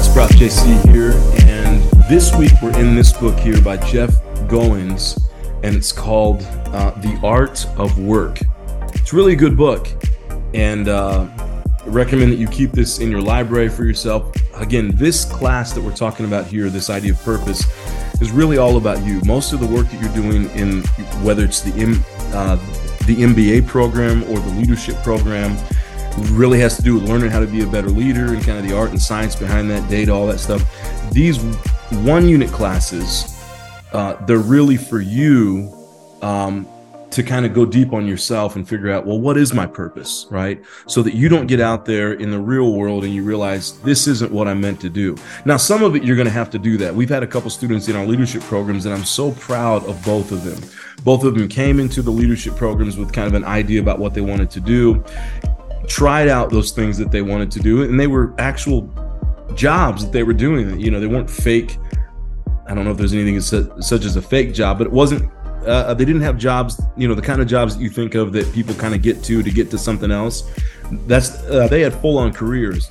it's Prof JC here, and this week we're in this book here by Jeff Goins, and it's called uh, The Art of Work. It's really a good book, and uh, I recommend that you keep this in your library for yourself. Again, this class that we're talking about here, this idea of purpose, is really all about you. Most of the work that you're doing in whether it's the M, uh, the MBA program or the leadership program really has to do with learning how to be a better leader and kind of the art and science behind that data, all that stuff. These one unit classes, uh, they're really for you um, to kind of go deep on yourself and figure out, well, what is my purpose, right? So that you don't get out there in the real world and you realize this isn't what I'm meant to do. Now, some of it you're going to have to do that. We've had a couple students in our leadership programs, and I'm so proud of both of them. Both of them came into the leadership programs with kind of an idea about what they wanted to do tried out those things that they wanted to do, and they were actual jobs that they were doing. You know, they weren't fake. I don't know if there's anything such as a fake job, but it wasn't. Uh, they didn't have jobs, you know, the kind of jobs that you think of that people kind of get to to get to something else. That's uh, they had full on careers,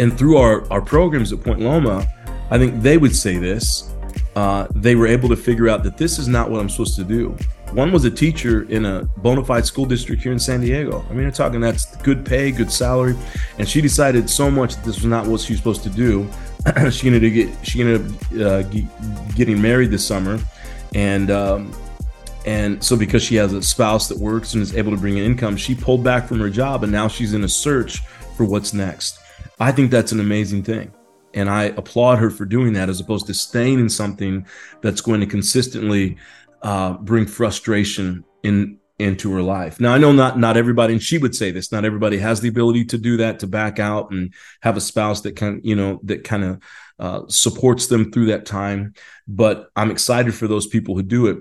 and through our our programs at Point Loma, I think they would say this. Uh, they were able to figure out that this is not what I'm supposed to do. One was a teacher in a bona fide school district here in San Diego. I mean, I'm talking that's good pay, good salary, and she decided so much that this was not what she was supposed to do. she ended to get she ended up uh, getting married this summer, and um, and so because she has a spouse that works and is able to bring in income, she pulled back from her job, and now she's in a search for what's next. I think that's an amazing thing. And I applaud her for doing that as opposed to staying in something that's going to consistently uh, bring frustration in into her life. Now I know not not everybody, and she would say this, not everybody has the ability to do that, to back out and have a spouse that can, you know, that kind of uh, supports them through that time. But I'm excited for those people who do it.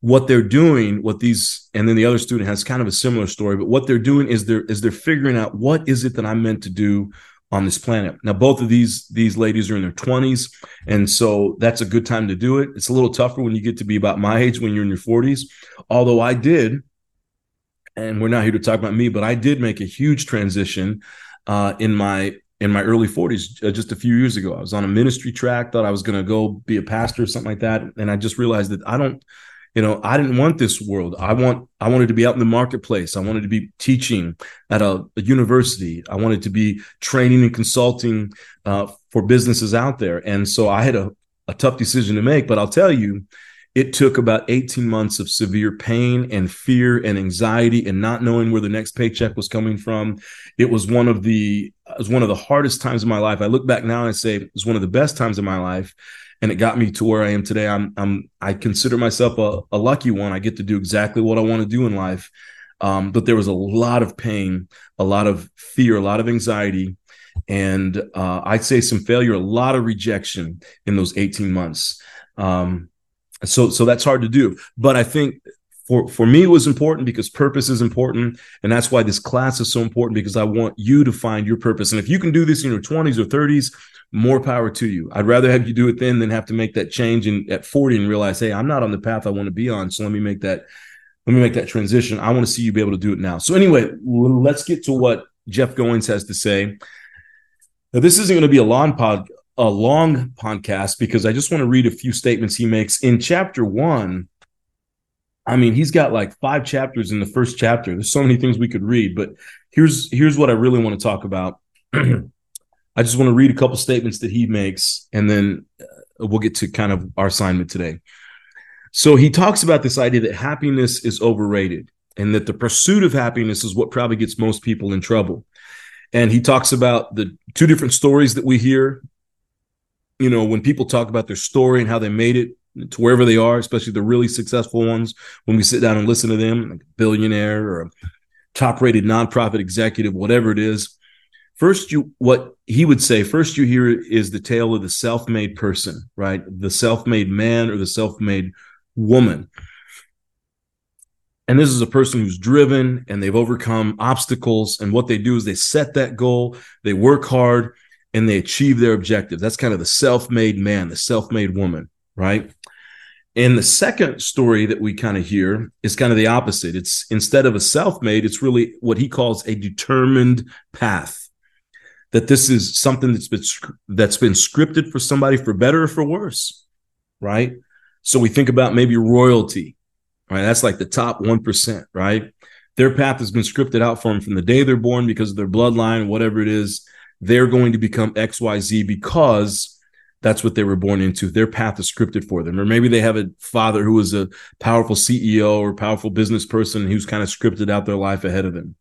What they're doing, what these, and then the other student has kind of a similar story, but what they're doing is they're is they're figuring out what is it that I'm meant to do on this planet. Now, both of these these ladies are in their 20s, and so that's a good time to do it. It's a little tougher when you get to be about my age when you're in your 40s. Although I did, and we're not here to talk about me, but I did make a huge transition uh, in my in my early 40s uh, just a few years ago. I was on a ministry track, thought I was going to go be a pastor or something like that, and I just realized that I don't you know i didn't want this world. I want i wanted to be out in the marketplace. I wanted to be teaching at a, a university. I wanted to be training and consulting uh, for businesses out there. And so i had a, a tough decision to make but i'll tell you it took about 18 months of severe pain and fear and anxiety and not knowing where the next paycheck was coming from. It was one of the it was one of the hardest times of my life. I look back now and I say it was one of the best times of my life and it got me to where I am today. I'm I'm I consider myself a, a lucky one. I get to do exactly what I want to do in life. Um, but there was a lot of pain, a lot of fear, a lot of anxiety, and uh, I'd say some failure, a lot of rejection in those 18 months. Um, so so that's hard to do. But I think for for me it was important because purpose is important and that's why this class is so important because i want you to find your purpose and if you can do this in your 20s or 30s more power to you. I'd rather have you do it then than have to make that change in, at 40 and realize, hey, I'm not on the path I want to be on. So let me make that, let me make that transition. I want to see you be able to do it now. So anyway, let's get to what Jeff Goins has to say. Now, this isn't going to be a long pod, a long podcast because I just want to read a few statements he makes in chapter one. I mean, he's got like five chapters in the first chapter. There's so many things we could read, but here's here's what I really want to talk about. I just want to read a couple statements that he makes, and then uh, we'll get to kind of our assignment today. So he talks about this idea that happiness is overrated and that the pursuit of happiness is what probably gets most people in trouble. And he talks about the two different stories that we hear. You know, when people talk about their story and how they made it to wherever they are, especially the really successful ones, when we sit down and listen to them, like a billionaire or a top rated nonprofit executive, whatever it is, First, you what he would say. First, you hear is the tale of the self-made person, right? The self-made man or the self-made woman. And this is a person who's driven and they've overcome obstacles. And what they do is they set that goal, they work hard, and they achieve their objective. That's kind of the self-made man, the self-made woman, right? And the second story that we kind of hear is kind of the opposite. It's instead of a self made, it's really what he calls a determined path that this is something that's been that's been scripted for somebody for better or for worse, right? So we think about maybe royalty, right? That's like the top 1%, right? Their path has been scripted out for them from the day they're born because of their bloodline, whatever it is. They're going to become XYZ because that's what they were born into. Their path is scripted for them. Or maybe they have a father who was a powerful CEO or powerful business person who's kind of scripted out their life ahead of them.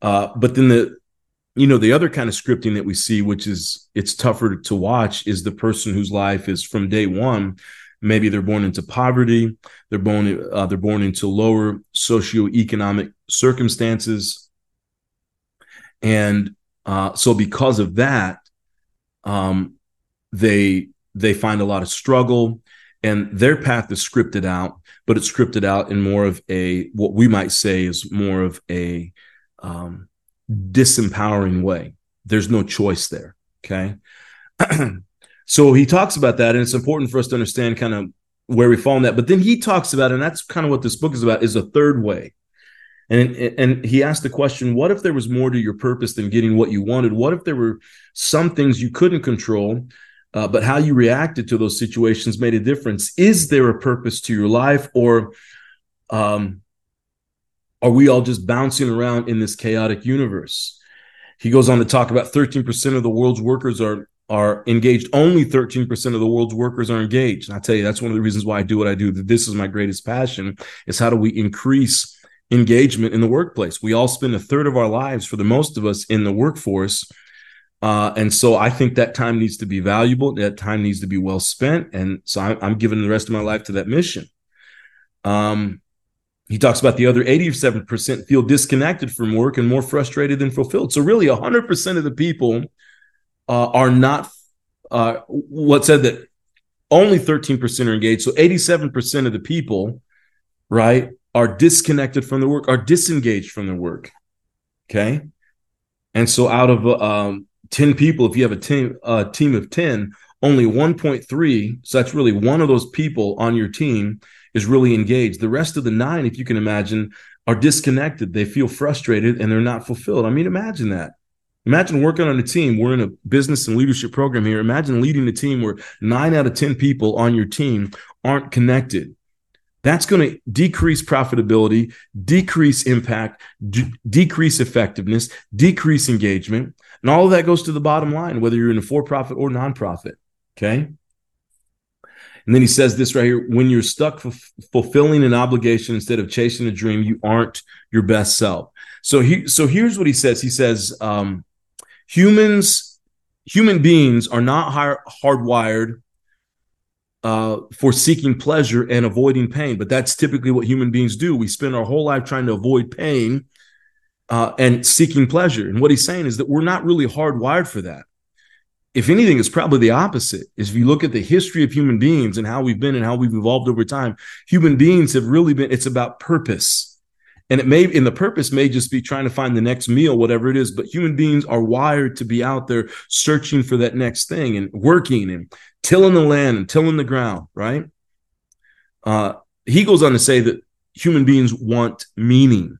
Uh, but then the you know the other kind of scripting that we see which is it's tougher to watch is the person whose life is from day one maybe they're born into poverty they're born uh, they're born into lower socioeconomic circumstances and uh, so because of that um, they they find a lot of struggle and their path is scripted out but it's scripted out in more of a what we might say is more of a um, disempowering way. There's no choice there. Okay. so he talks about that, and it's important for us to understand kind of where we fall in that. But then he talks about, and that's kind of what this book is about, is a third way. And, and he asked the question, what if there was more to your purpose than getting what you wanted? What if there were some things you couldn't control, uh, but how you reacted to those situations made a difference? Is there a purpose to your life, or um, are we all just bouncing around in this chaotic universe? He goes on to talk about 13% of the world's workers are are engaged. Only 13% of the world's workers are engaged. And I tell you, that's one of the reasons why I do what I do. That this is my greatest passion is how do we increase engagement in the workplace? We all spend a third of our lives, for the most of us, in the workforce. Uh, and so I think that time needs to be valuable. That time needs to be well spent. And so I'm, I'm giving the rest of my life to that mission. Um, he talks about the other 87% feel disconnected from work and more frustrated than fulfilled. So, really, 100% of the people uh, are not uh, what said that only 13% are engaged. So, 87% of the people, right, are disconnected from the work, are disengaged from their work. Okay. And so, out of um, 10 people, if you have a team, a team of 10, only 1.3, so that's really one of those people on your team is really engaged. The rest of the nine, if you can imagine, are disconnected. They feel frustrated and they're not fulfilled. I mean, imagine that. Imagine working on a team. We're in a business and leadership program here. Imagine leading a team where nine out of 10 people on your team aren't connected. That's going to decrease profitability, decrease impact, d- decrease effectiveness, decrease engagement. And all of that goes to the bottom line, whether you're in a for profit or nonprofit. Okay. And then he says this right here when you're stuck f- fulfilling an obligation instead of chasing a dream, you aren't your best self. So he so here's what he says. He says um, humans human beings are not hard, hardwired uh, for seeking pleasure and avoiding pain, but that's typically what human beings do. We spend our whole life trying to avoid pain uh, and seeking pleasure. And what he's saying is that we're not really hardwired for that if anything, it's probably the opposite. Is if you look at the history of human beings and how we've been and how we've evolved over time, human beings have really been, it's about purpose. And it may, and the purpose may just be trying to find the next meal, whatever it is, but human beings are wired to be out there searching for that next thing and working and tilling the land and tilling the ground, right? Uh, he goes on to say that human beings want meaning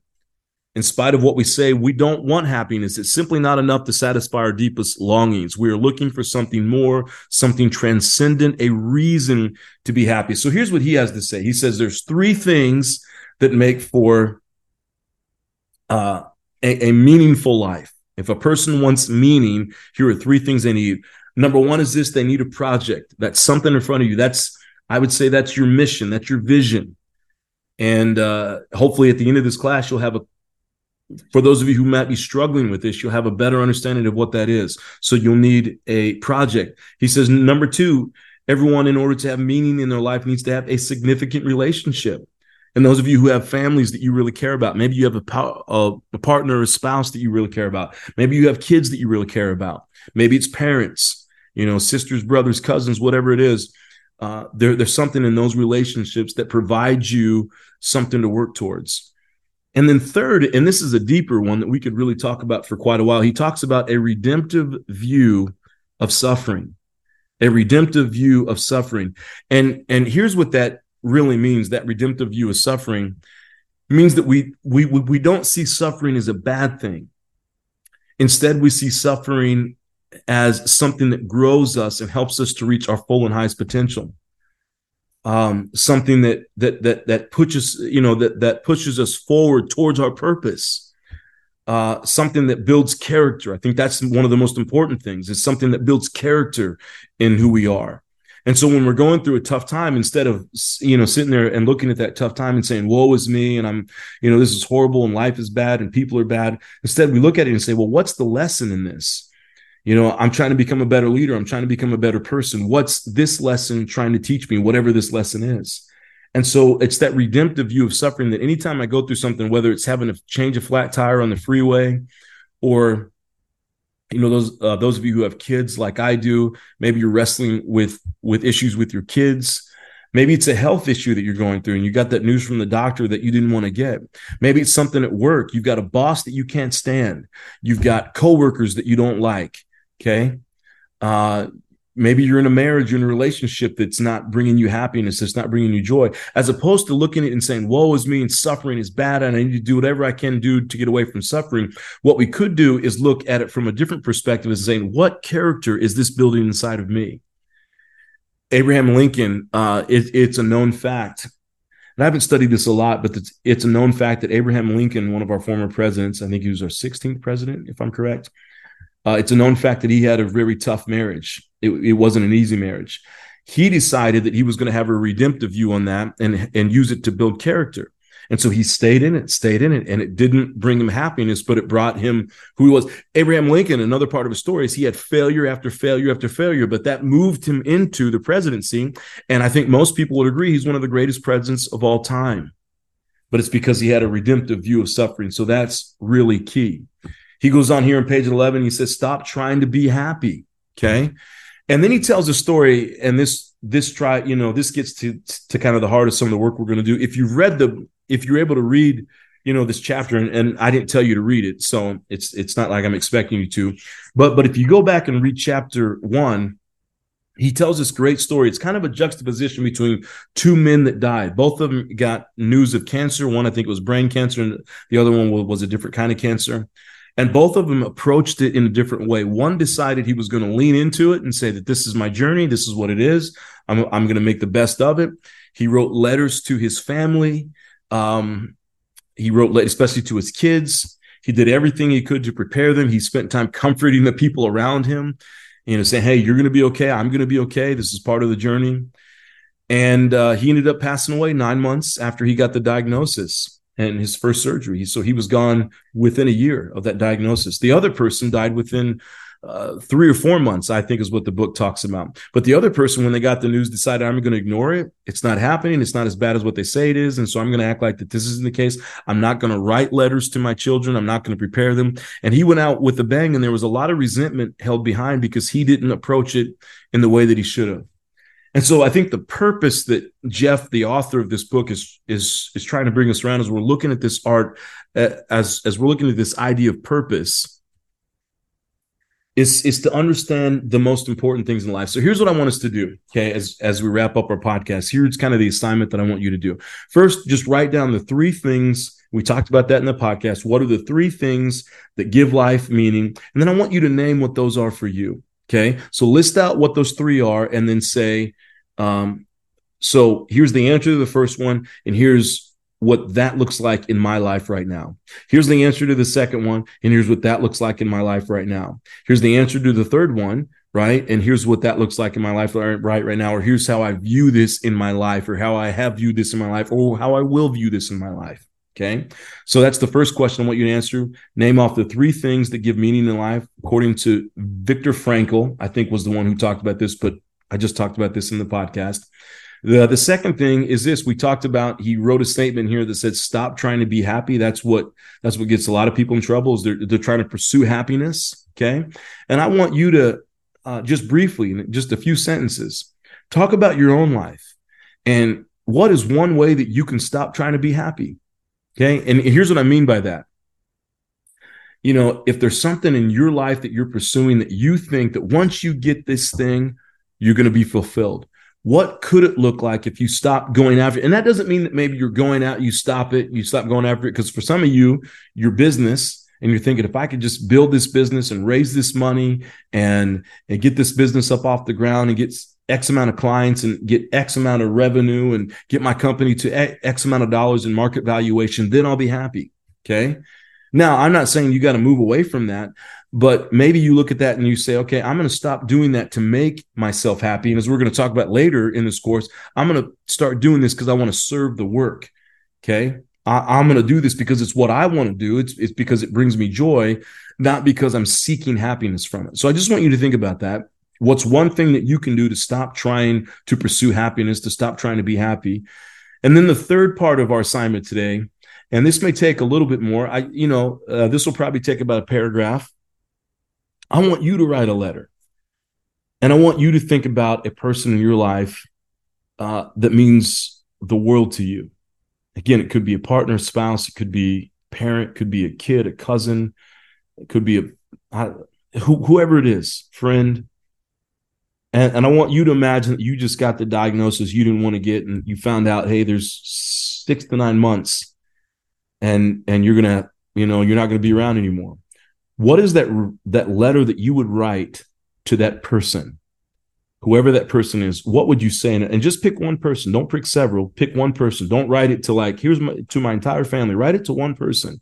in spite of what we say, we don't want happiness. It's simply not enough to satisfy our deepest longings. We are looking for something more, something transcendent, a reason to be happy. So here's what he has to say. He says there's three things that make for uh, a, a meaningful life. If a person wants meaning, here are three things they need. Number one is this: they need a project. That's something in front of you. That's I would say that's your mission. That's your vision. And uh, hopefully, at the end of this class, you'll have a for those of you who might be struggling with this, you'll have a better understanding of what that is. So you'll need a project. He says, number two, everyone, in order to have meaning in their life, needs to have a significant relationship. And those of you who have families that you really care about, maybe you have a, a, a partner or a spouse that you really care about. Maybe you have kids that you really care about. Maybe it's parents, you know, sisters, brothers, cousins, whatever it is. Uh, there, there's something in those relationships that provides you something to work towards. And then third, and this is a deeper one that we could really talk about for quite a while. He talks about a redemptive view of suffering. A redemptive view of suffering. And and here's what that really means, that redemptive view of suffering means that we we we don't see suffering as a bad thing. Instead, we see suffering as something that grows us and helps us to reach our full and highest potential. Um, something that that that that pushes you know that that pushes us forward towards our purpose. Uh, something that builds character. I think that's one of the most important things. Is something that builds character in who we are. And so when we're going through a tough time, instead of you know sitting there and looking at that tough time and saying, "Woe is me," and I'm, you know, this is horrible and life is bad and people are bad, instead we look at it and say, "Well, what's the lesson in this?" You know, I'm trying to become a better leader. I'm trying to become a better person. What's this lesson trying to teach me, whatever this lesson is? And so it's that redemptive view of suffering that anytime I go through something, whether it's having to change a flat tire on the freeway or you know those uh, those of you who have kids like I do, maybe you're wrestling with with issues with your kids. Maybe it's a health issue that you're going through and you got that news from the doctor that you didn't want to get. Maybe it's something at work. You've got a boss that you can't stand. You've got coworkers that you don't like. Okay. Uh, maybe you're in a marriage, you're in a relationship that's not bringing you happiness, that's not bringing you joy, as opposed to looking at it and saying, woe is me and suffering is bad and I need to do whatever I can do to get away from suffering. What we could do is look at it from a different perspective and saying, what character is this building inside of me? Abraham Lincoln, uh, it, it's a known fact. And I haven't studied this a lot, but it's, it's a known fact that Abraham Lincoln, one of our former presidents, I think he was our 16th president, if I'm correct, uh, it's a known fact that he had a very tough marriage. It, it wasn't an easy marriage. He decided that he was going to have a redemptive view on that and and use it to build character. And so he stayed in it, stayed in it, and it didn't bring him happiness, but it brought him who he was. Abraham Lincoln, another part of his story is he had failure after failure after failure, but that moved him into the presidency. And I think most people would agree he's one of the greatest presidents of all time. But it's because he had a redemptive view of suffering. So that's really key. He goes on here on page 11. He says, Stop trying to be happy. Okay. And then he tells a story, and this, this try, you know, this gets to, to kind of the heart of some of the work we're going to do. If you've read the, if you're able to read, you know, this chapter, and, and I didn't tell you to read it, so it's, it's not like I'm expecting you to, but, but if you go back and read chapter one, he tells this great story. It's kind of a juxtaposition between two men that died. Both of them got news of cancer. One, I think, it was brain cancer, and the other one was a different kind of cancer. And both of them approached it in a different way. One decided he was going to lean into it and say that this is my journey. This is what it is. I'm, I'm going to make the best of it. He wrote letters to his family. Um, he wrote, especially to his kids. He did everything he could to prepare them. He spent time comforting the people around him, you know, saying, Hey, you're going to be okay. I'm going to be okay. This is part of the journey. And uh, he ended up passing away nine months after he got the diagnosis and his first surgery. So he was gone within a year of that diagnosis. The other person died within uh, three or four months, I think is what the book talks about. But the other person, when they got the news, decided I'm going to ignore it. It's not happening. It's not as bad as what they say it is. And so I'm going to act like that this isn't the case. I'm not going to write letters to my children. I'm not going to prepare them. And he went out with a bang, and there was a lot of resentment held behind because he didn't approach it in the way that he should have. And so I think the purpose that Jeff, the author of this book, is is is trying to bring us around as we're looking at this art, uh, as as we're looking at this idea of purpose, is is to understand the most important things in life. So here's what I want us to do. Okay, as as we wrap up our podcast, here's kind of the assignment that I want you to do. First, just write down the three things we talked about that in the podcast. What are the three things that give life meaning? And then I want you to name what those are for you. Okay. So list out what those three are and then say, um, so here's the answer to the first one, and here's what that looks like in my life right now. Here's the answer to the second one, and here's what that looks like in my life right now. Here's the answer to the third one, right? And here's what that looks like in my life right right now, or here's how I view this in my life, or how I have viewed this in my life, or how I will view this in my life. Okay. So that's the first question I want you to answer. Name off the three things that give meaning in life, according to Viktor Frankl, I think was the one who talked about this, but I just talked about this in the podcast. The, the second thing is this we talked about he wrote a statement here that said stop trying to be happy that's what that's what gets a lot of people in trouble is they're, they're trying to pursue happiness okay and i want you to uh, just briefly in just a few sentences talk about your own life and what is one way that you can stop trying to be happy Okay. And here's what I mean by that. You know, if there's something in your life that you're pursuing that you think that once you get this thing, you're going to be fulfilled. What could it look like if you stop going after it? And that doesn't mean that maybe you're going out, you stop it, you stop going after it. Because for some of you, your business and you're thinking, if I could just build this business and raise this money and, and get this business up off the ground and get X amount of clients and get X amount of revenue and get my company to X amount of dollars in market valuation, then I'll be happy. Okay. Now, I'm not saying you got to move away from that, but maybe you look at that and you say, okay, I'm going to stop doing that to make myself happy. And as we're going to talk about later in this course, I'm going to start doing this because I want to serve the work. Okay. I, am going to do this because it's what I want to do. It's, it's because it brings me joy, not because I'm seeking happiness from it. So I just want you to think about that. What's one thing that you can do to stop trying to pursue happiness, to stop trying to be happy? And then the third part of our assignment today, and this may take a little bit more. I, you know, uh, this will probably take about a paragraph. I want you to write a letter, and I want you to think about a person in your life uh, that means the world to you. Again, it could be a partner, spouse, it could be parent, could be a kid, a cousin, it could be a uh, whoever it is, friend, and, and I want you to imagine that you just got the diagnosis you didn't want to get, and you found out, hey, there's six to nine months, and and you're gonna, you know, you're not gonna be around anymore. What is that that letter that you would write to that person, whoever that person is? What would you say? And just pick one person. Don't pick several. Pick one person. Don't write it to like here's my to my entire family. Write it to one person.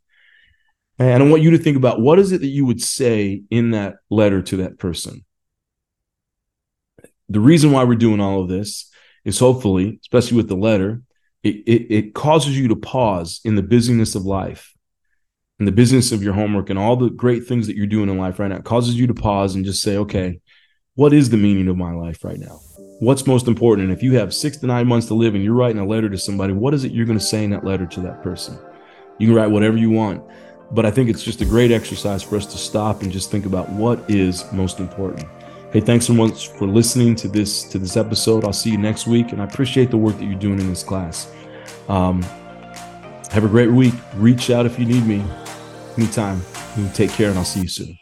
And I want you to think about what is it that you would say in that letter to that person the reason why we're doing all of this is hopefully, especially with the letter, it, it, it causes you to pause in the busyness of life, in the business of your homework, and all the great things that you're doing in life right now. It causes you to pause and just say, okay, what is the meaning of my life right now? What's most important? And if you have six to nine months to live and you're writing a letter to somebody, what is it you're going to say in that letter to that person? You can write whatever you want. But I think it's just a great exercise for us to stop and just think about what is most important. Hey, thanks so much for listening to this to this episode. I'll see you next week, and I appreciate the work that you're doing in this class. Um, have a great week. Reach out if you need me anytime. Take care, and I'll see you soon.